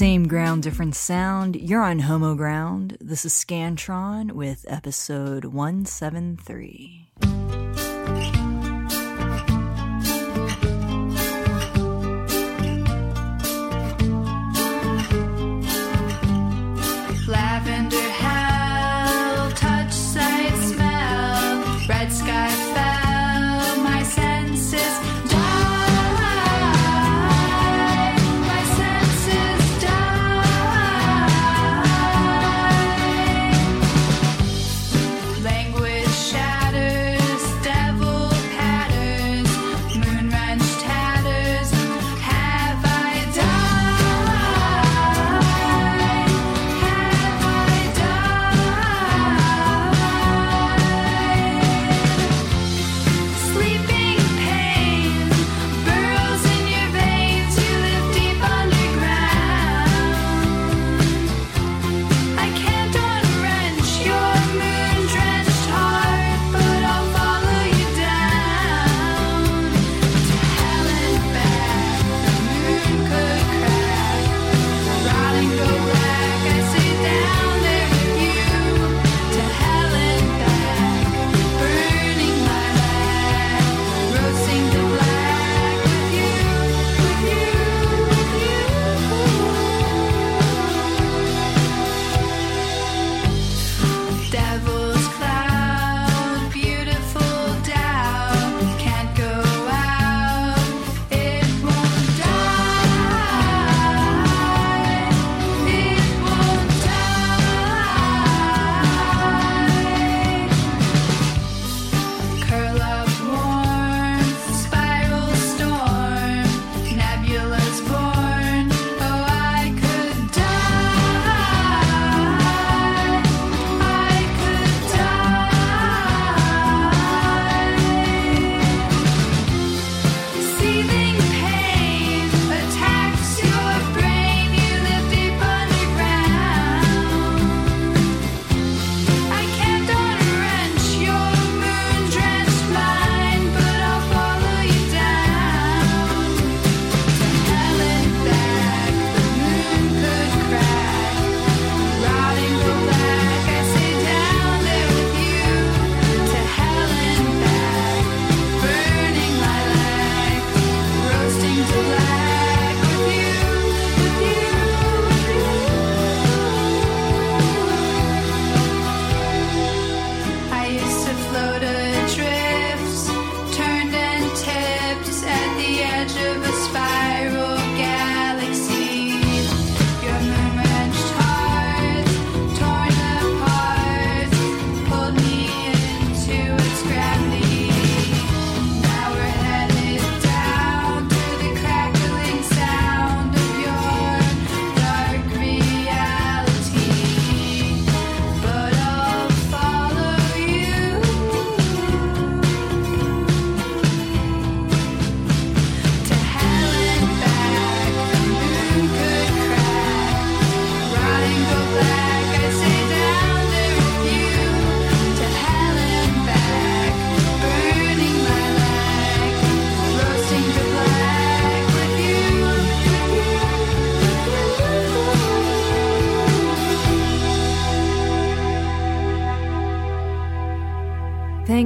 Same ground, different sound. You're on Homoground. This is Scantron with episode 173. Lavender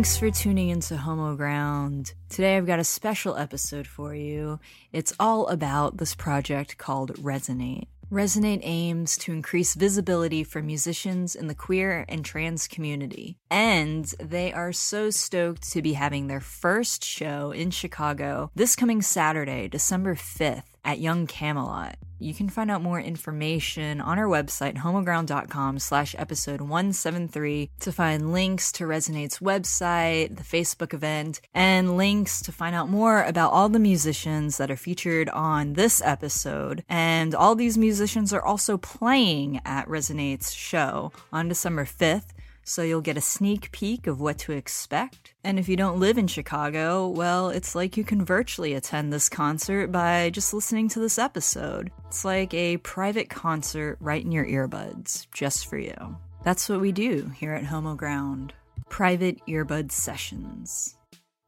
Thanks for tuning into Homoground. Today I've got a special episode for you. It's all about this project called Resonate. Resonate aims to increase visibility for musicians in the queer and trans community. And they are so stoked to be having their first show in Chicago this coming Saturday, December 5th at Young Camelot. You can find out more information on our website, homoground.com slash episode 173 to find links to Resonate's website, the Facebook event, and links to find out more about all the musicians that are featured on this episode. And all these musicians are also playing at Resonate's show on December 5th so you'll get a sneak peek of what to expect. And if you don't live in Chicago, well, it's like you can virtually attend this concert by just listening to this episode. It's like a private concert right in your earbuds, just for you. That's what we do here at Homoground private earbud sessions.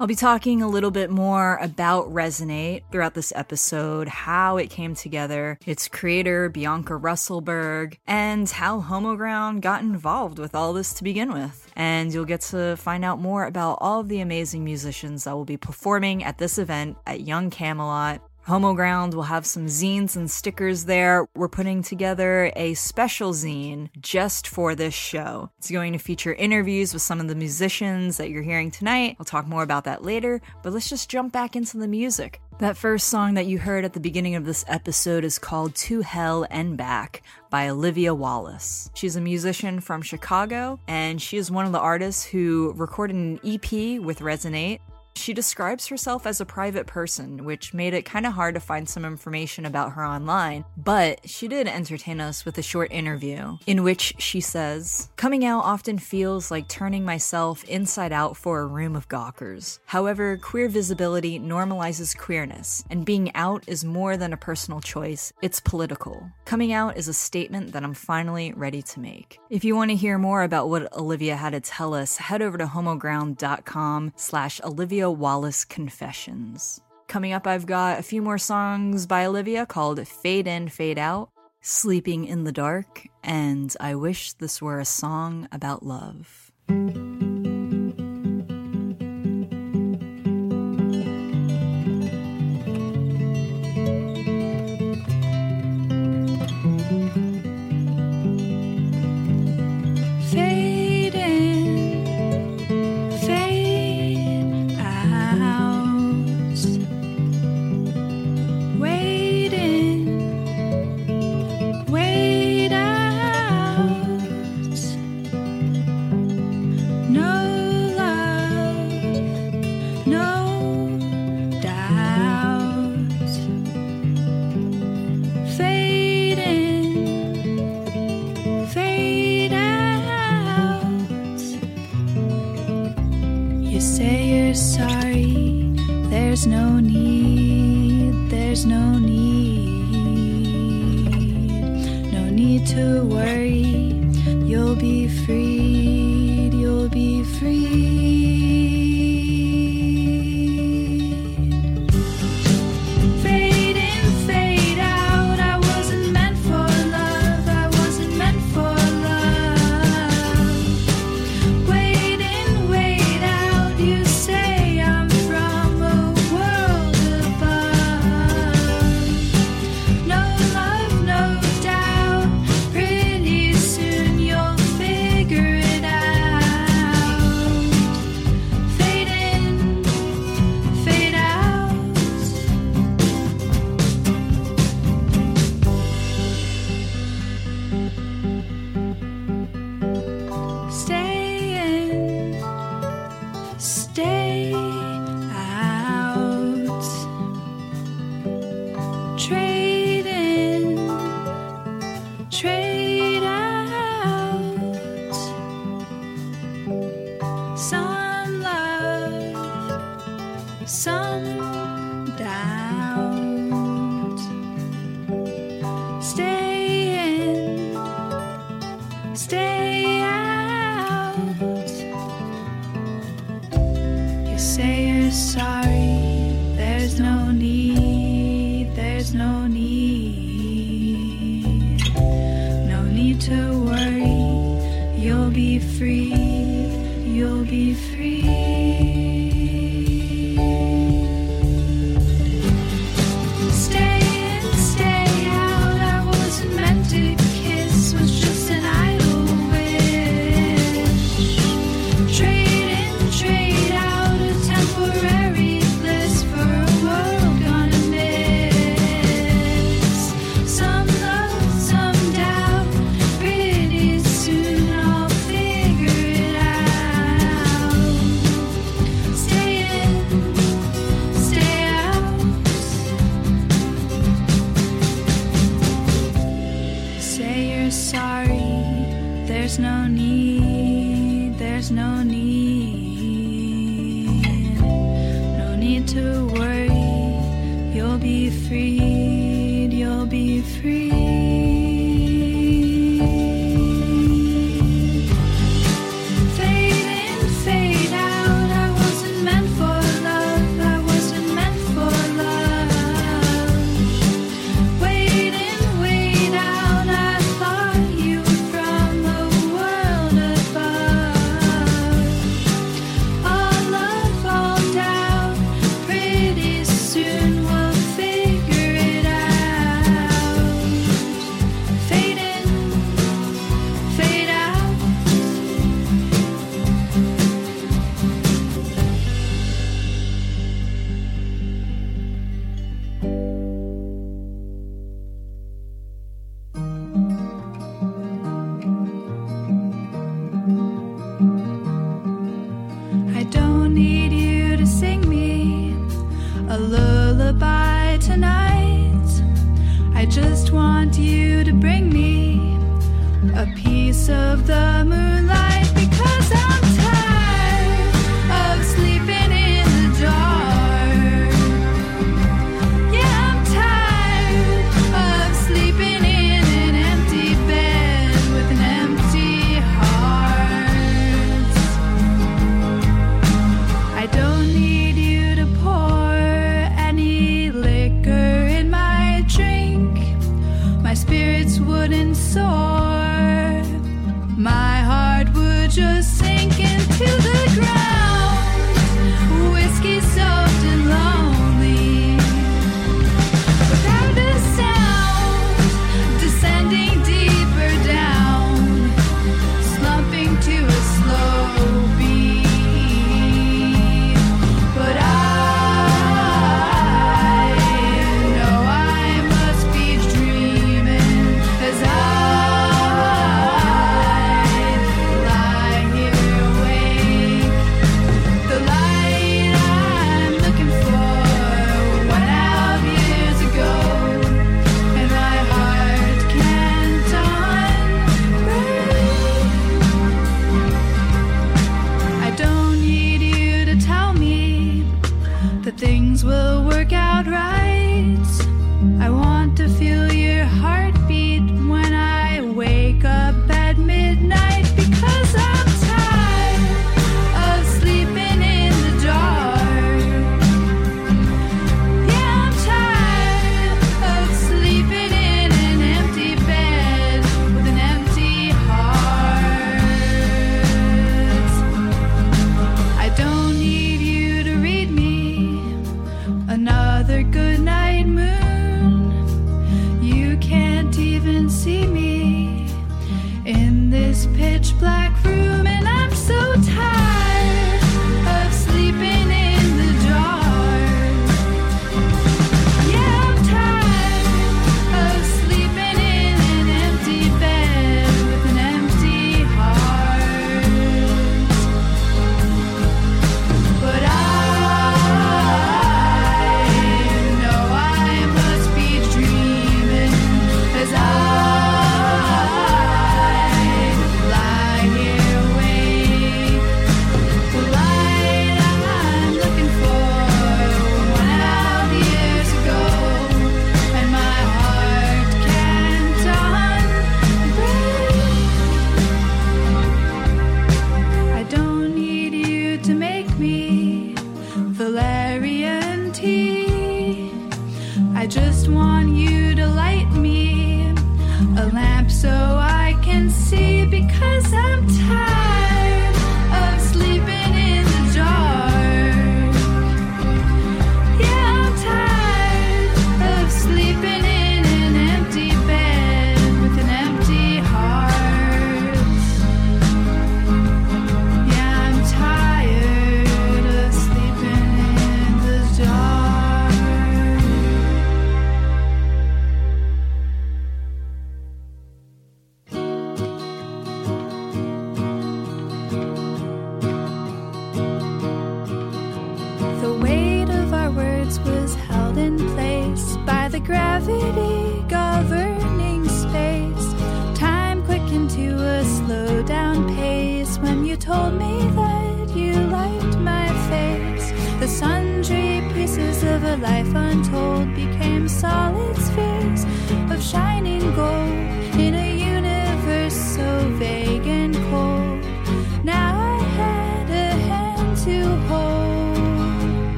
I'll be talking a little bit more about Resonate throughout this episode, how it came together, its creator, Bianca Russellberg, and how Homoground got involved with all this to begin with. And you'll get to find out more about all of the amazing musicians that will be performing at this event at Young Camelot. Homoground will have some zines and stickers there. We're putting together a special zine just for this show. It's going to feature interviews with some of the musicians that you're hearing tonight. I'll talk more about that later, but let's just jump back into the music. That first song that you heard at the beginning of this episode is called To Hell and Back by Olivia Wallace. She's a musician from Chicago, and she is one of the artists who recorded an EP with Resonate. She describes herself as a private person, which made it kind of hard to find some information about her online, but she did entertain us with a short interview in which she says, Coming out often feels like turning myself inside out for a room of gawkers. However, queer visibility normalizes queerness, and being out is more than a personal choice, it's political. Coming out is a statement that I'm finally ready to make. If you want to hear more about what Olivia had to tell us, head over to homoground.com slash Olivia Wallace Confessions. Coming up, I've got a few more songs by Olivia called Fade In, Fade Out, Sleeping in the Dark, and I Wish This Were a Song About Love.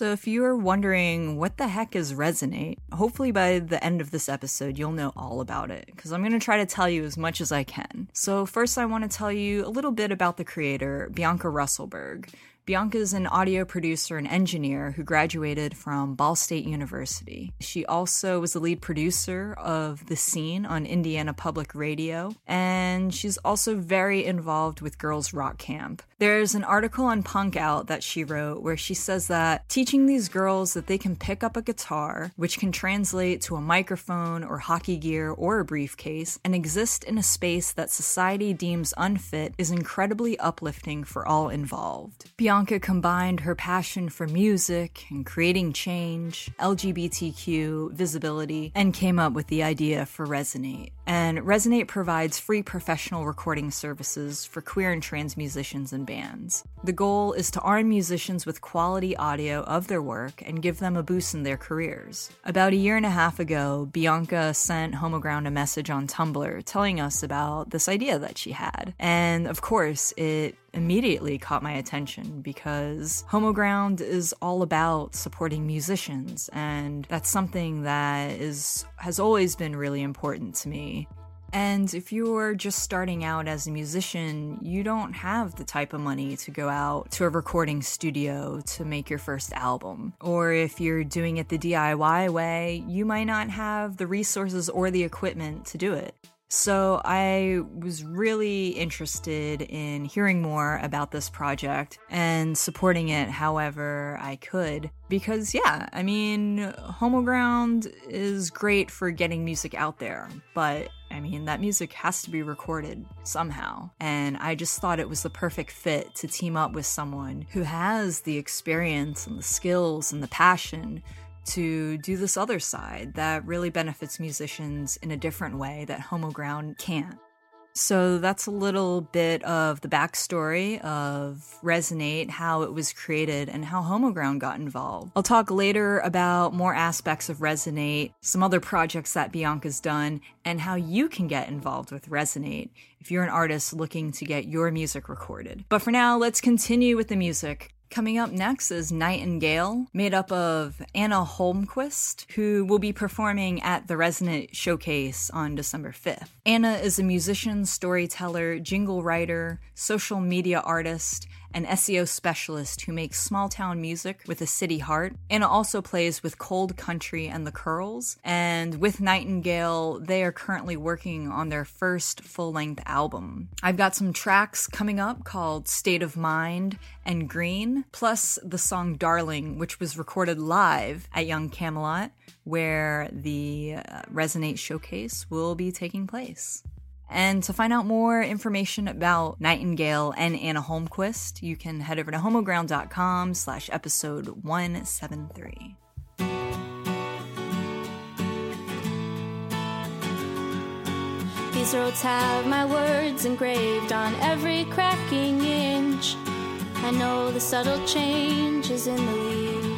So, if you're wondering what the heck is Resonate, hopefully by the end of this episode, you'll know all about it, because I'm going to try to tell you as much as I can. So, first, I want to tell you a little bit about the creator, Bianca Russellberg. Bianca is an audio producer and engineer who graduated from Ball State University. She also was the lead producer of The Scene on Indiana Public Radio, and she's also very involved with Girls Rock Camp. There's an article on Punk Out that she wrote where she says that teaching these girls that they can pick up a guitar, which can translate to a microphone or hockey gear or a briefcase, and exist in a space that society deems unfit is incredibly uplifting for all involved. Bianca combined her passion for music and creating change, LGBTQ visibility, and came up with the idea for Resonate. And Resonate provides free professional recording services for queer and trans musicians and bands. The goal is to arm musicians with quality audio of their work and give them a boost in their careers. About a year and a half ago, Bianca sent Homoground a message on Tumblr telling us about this idea that she had. And of course, it immediately caught my attention because Homoground is all about supporting musicians and that's something that is has always been really important to me. And if you're just starting out as a musician, you don't have the type of money to go out to a recording studio to make your first album. Or if you're doing it the DIY way, you might not have the resources or the equipment to do it. So I was really interested in hearing more about this project and supporting it however I could. Because, yeah, I mean, Homoground is great for getting music out there, but I mean, that music has to be recorded somehow. And I just thought it was the perfect fit to team up with someone who has the experience and the skills and the passion to do this other side that really benefits musicians in a different way that Homoground can't. So that's a little bit of the backstory of Resonate, how it was created, and how Homoground got involved. I'll talk later about more aspects of Resonate, some other projects that Bianca's done, and how you can get involved with Resonate if you're an artist looking to get your music recorded. But for now, let's continue with the music. Coming up next is Nightingale, made up of Anna Holmquist, who will be performing at the Resonate Showcase on December 5th. Anna is a musician, storyteller, jingle writer, social media artist, an SEO specialist who makes small town music with a city heart. and also plays with Cold Country and the Curls, and with Nightingale, they are currently working on their first full length album. I've got some tracks coming up called State of Mind and Green, plus the song Darling, which was recorded live at Young Camelot, where the uh, Resonate Showcase will be taking place. And to find out more information about Nightingale and Anna Holmquist, you can head over to homoground.com slash episode 173. These roads have my words engraved on every cracking inch. I know the subtle changes in the leaves.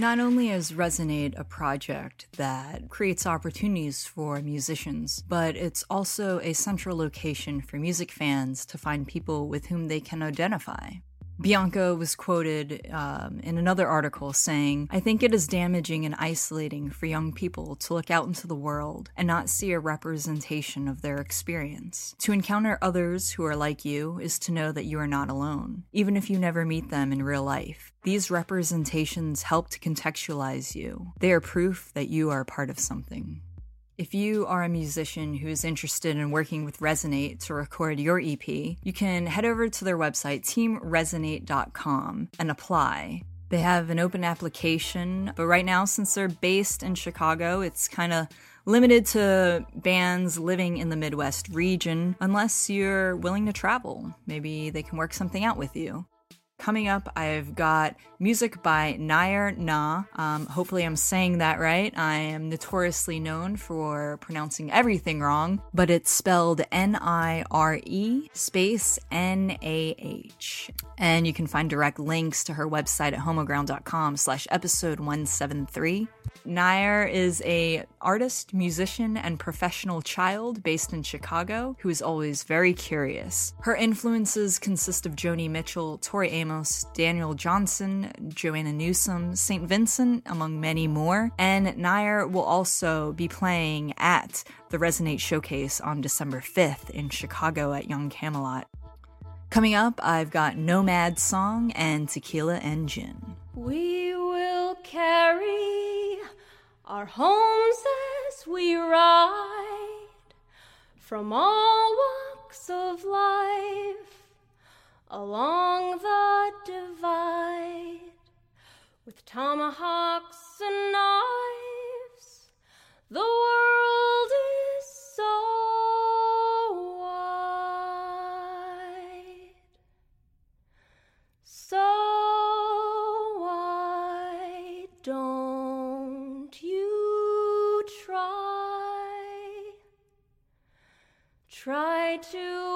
Not only is Resonate a project that creates opportunities for musicians, but it's also a central location for music fans to find people with whom they can identify. Bianca was quoted um, in another article saying, I think it is damaging and isolating for young people to look out into the world and not see a representation of their experience. To encounter others who are like you is to know that you are not alone, even if you never meet them in real life. These representations help to contextualize you. They are proof that you are part of something. If you are a musician who is interested in working with Resonate to record your EP, you can head over to their website, teamresonate.com, and apply. They have an open application, but right now, since they're based in Chicago, it's kind of limited to bands living in the Midwest region unless you're willing to travel. Maybe they can work something out with you. Coming up, I've got music by Nire Nah. Um, hopefully, I'm saying that right. I am notoriously known for pronouncing everything wrong, but it's spelled N I R E space N A H. And you can find direct links to her website at homoground.com slash episode 173. Nair is a artist, musician, and professional child based in Chicago who is always very curious. Her influences consist of Joni Mitchell, Tori Amos, Daniel Johnston, Joanna Newsom, St. Vincent, among many more. And Nire will also be playing at the Resonate Showcase on December 5th in Chicago at Young Camelot. Coming up, I've got Nomad Song and Tequila and Gin. We will carry our homes as we ride from all walks of life along the divide with tomahawks and knives. The world is so wide. So why don't you try? Try to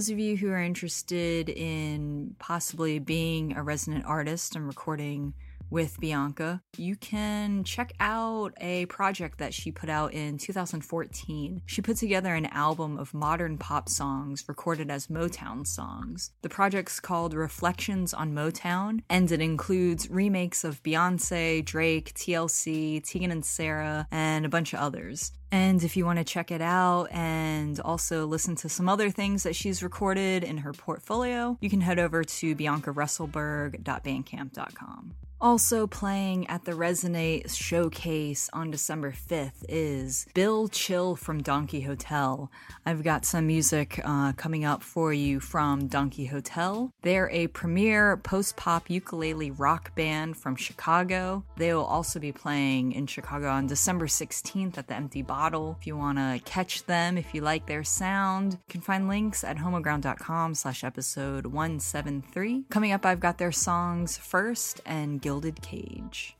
those of you who are interested in possibly being a resident artist and recording with Bianca, you can check out a project that she put out in 2014. She put together an album of modern pop songs recorded as Motown songs. The project's called Reflections on Motown, and it includes remakes of Beyonce, Drake, TLC, Tegan and Sara, and a bunch of others. And if you want to check it out and also listen to some other things that she's recorded in her portfolio, you can head over to biancaresselberg.bandcamp.com. Also playing at the Resonate showcase on December 5th is Bill Chill from Donkey Hotel. I've got some music uh, coming up for you from Donkey Hotel. They're a premier post pop ukulele rock band from Chicago. They will also be playing in Chicago on December 16th at the Empty Bottle. If you want to catch them, if you like their sound, you can find links at homoground.com slash episode 173. Coming up, I've got their songs First and Gilded Cage.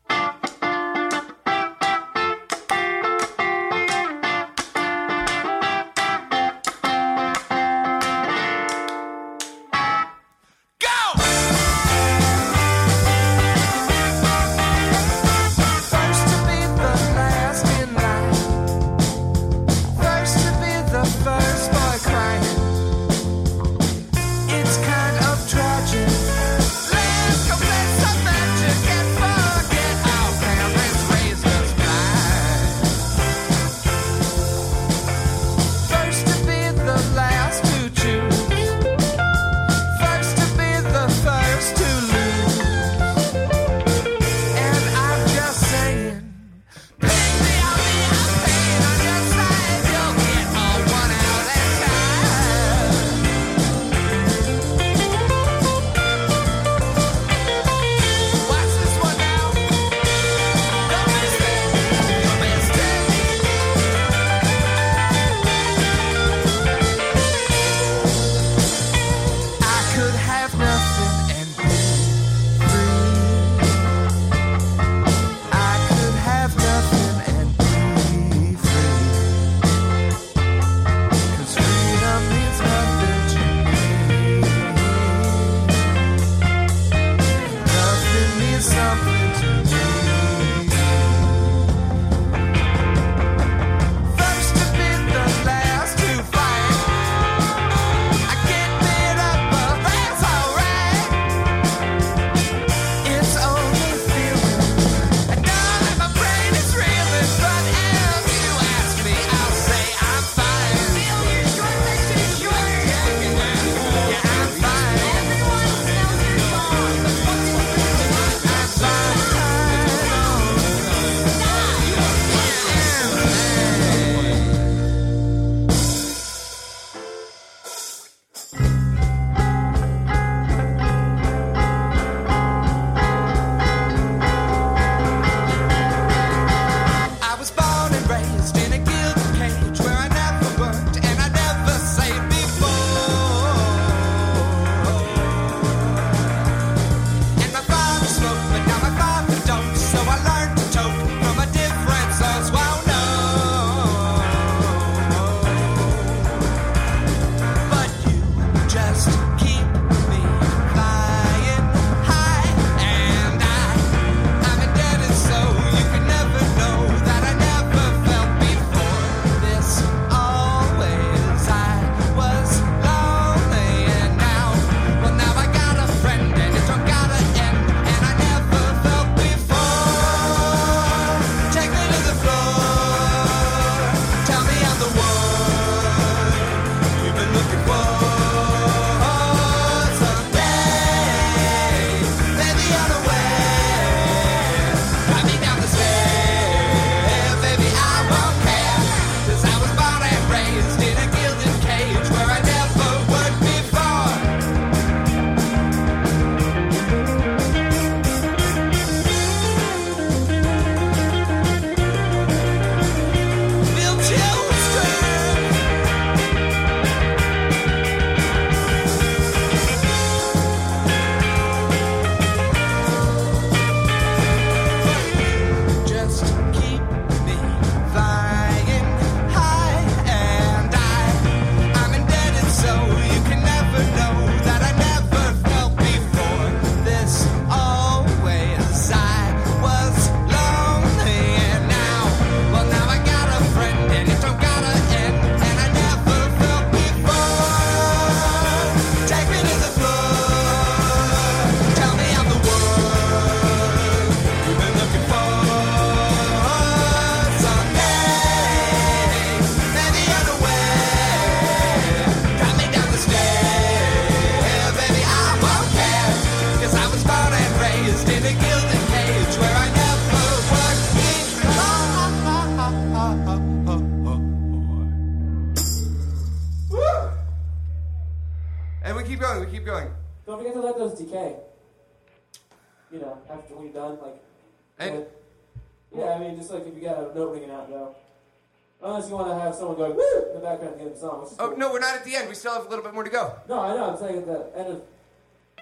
Background at the end song. which Oh no, we're not at the end. We still have a little bit more to go. No, I know. I'm saying at the end of.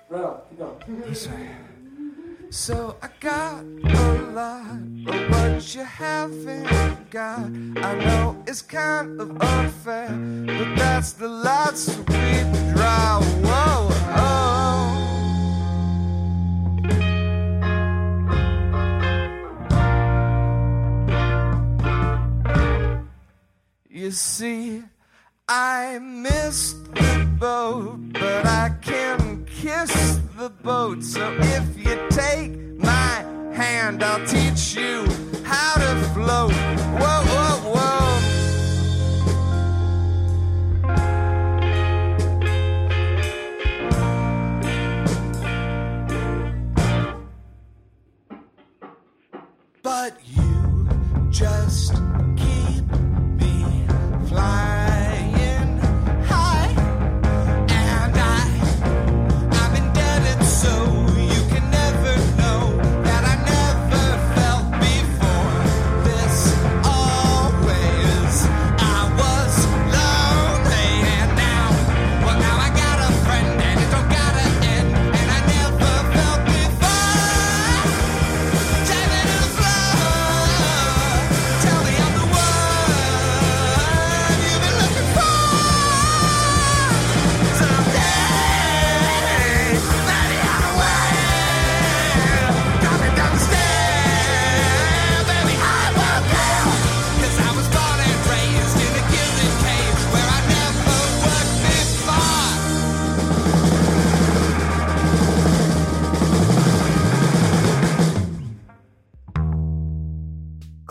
Right on. Keep going. So I got a lot of what you haven't got. I know it's kind of unfair, but that's the lots we draw. Whoa, oh. You see, I missed the boat, but I can kiss the boat. So if you take my hand, I'll teach you how to float. Whoa, whoa, whoa. But you just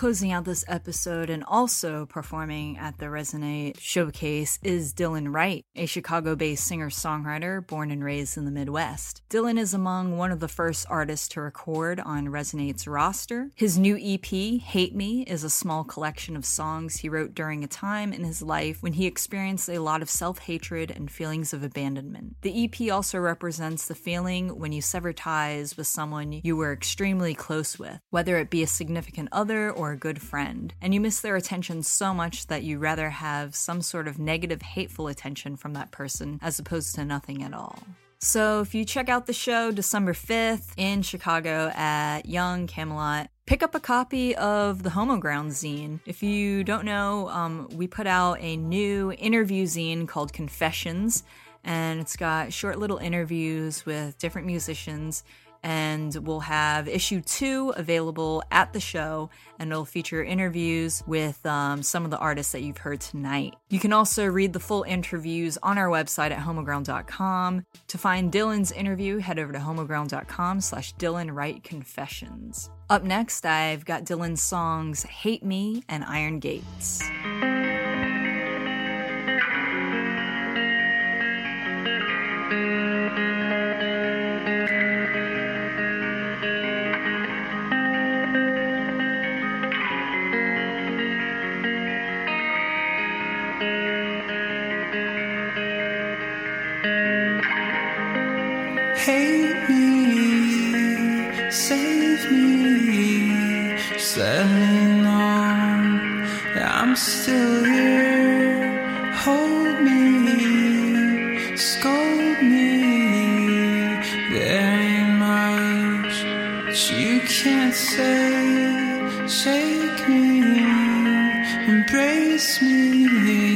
Closing out this episode and also performing at the Resonate showcase is Dylan Wright, a Chicago based singer songwriter born and raised in the Midwest. Dylan is among one of the first artists to record on Resonate's roster. His new EP, Hate Me, is a small collection of songs he wrote during a time in his life when he experienced a lot of self hatred and feelings of abandonment. The EP also represents the feeling when you sever ties with someone you were extremely close with, whether it be a significant other or good friend, and you miss their attention so much that you rather have some sort of negative, hateful attention from that person as opposed to nothing at all. So, if you check out the show December 5th in Chicago at Young Camelot, pick up a copy of the Homoground zine. If you don't know, um, we put out a new interview zine called Confessions, and it's got short little interviews with different musicians. And we'll have issue two available at the show, and it'll feature interviews with um, some of the artists that you've heard tonight. You can also read the full interviews on our website at homoground.com. To find Dylan's interview, head over to homoground.com slash Dylan Wright Confessions. Up next, I've got Dylan's songs Hate Me and Iron Gates. Let me know that I'm still here. Hold me, scold me. There much you can't say. Shake me, embrace me,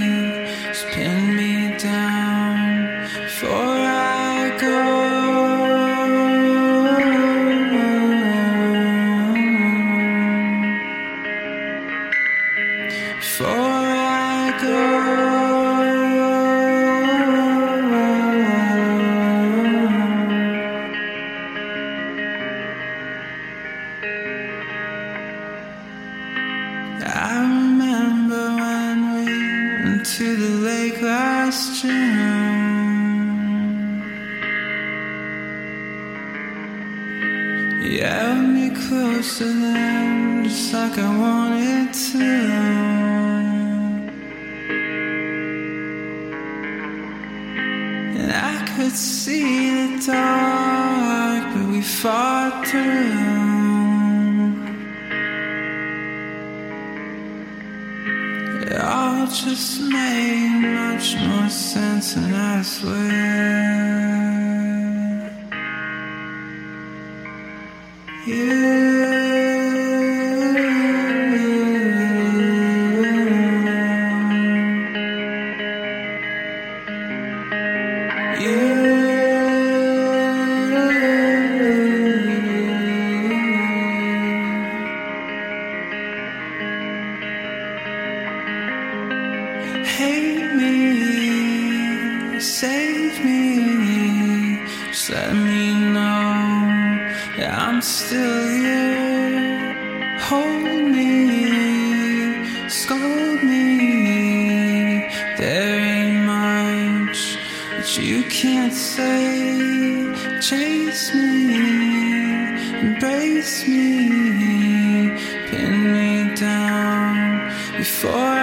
But you can't say, chase me, embrace me, pin me down before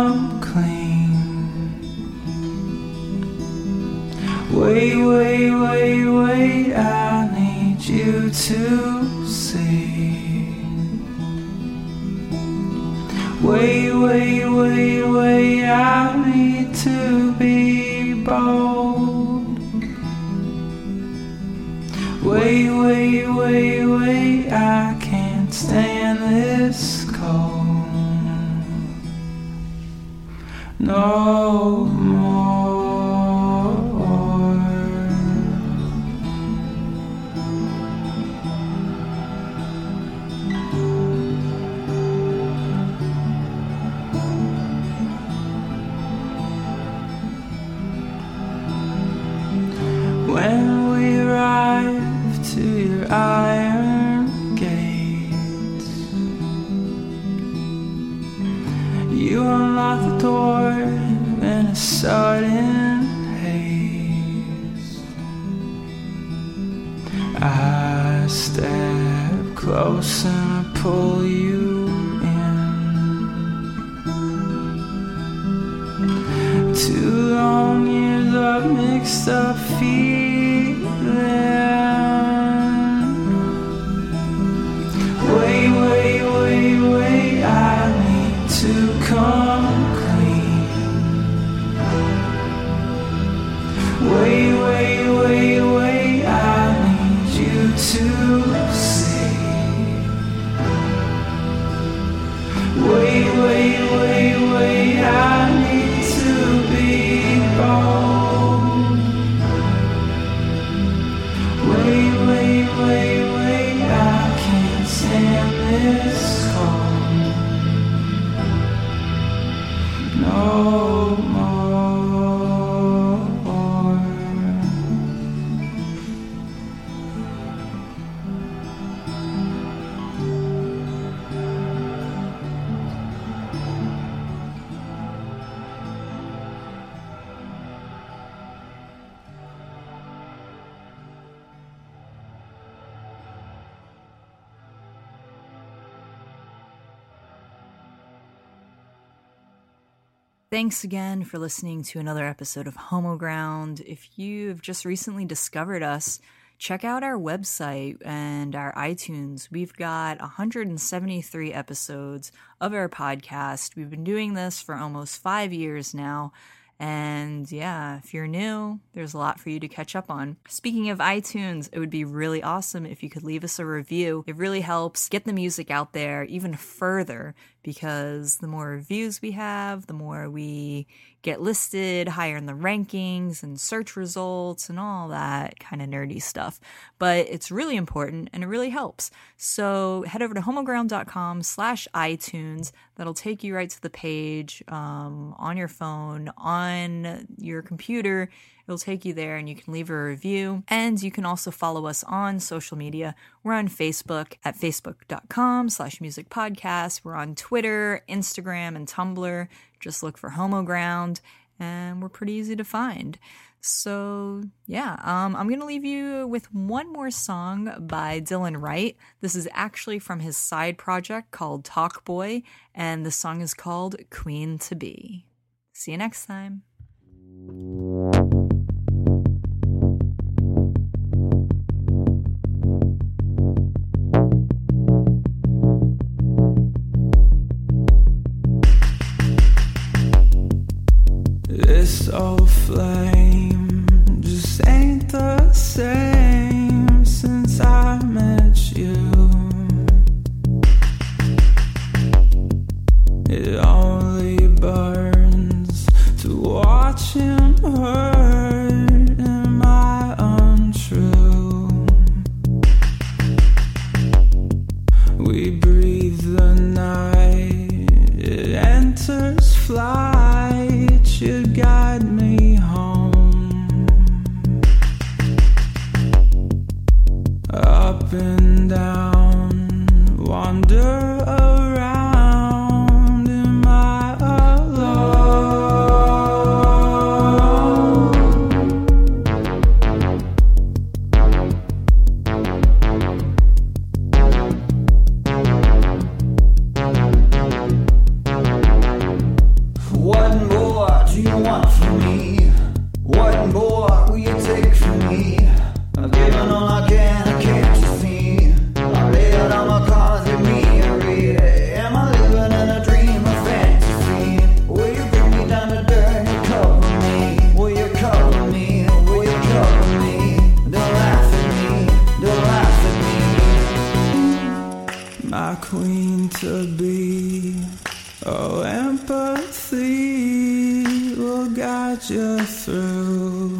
unclean. Wait, wait, wait, wait, I need you to see. Wait, wait, wait, wait, I need to be bold. Wait, wait, wait, wait, I can't stand this. know Thanks again for listening to another episode of Homoground. If you've just recently discovered us, check out our website and our iTunes. We've got 173 episodes of our podcast. We've been doing this for almost five years now. And yeah, if you're new, there's a lot for you to catch up on. Speaking of iTunes, it would be really awesome if you could leave us a review. It really helps get the music out there even further because the more reviews we have, the more we get listed higher in the rankings and search results and all that kind of nerdy stuff. But it's really important and it really helps. So head over to homoground.com slash iTunes. That'll take you right to the page um, on your phone, on your computer. It'll take you there and you can leave a review. And you can also follow us on social media. We're on Facebook at facebook.com slash music podcast. We're on Twitter, Instagram, and Tumblr. Just look for Homoground and we're pretty easy to find. So, yeah, um, I'm going to leave you with one more song by Dylan Wright. This is actually from his side project called Talk Boy, and the song is called Queen to Be. See you next time. Queen to be. Oh, empathy will guide you through.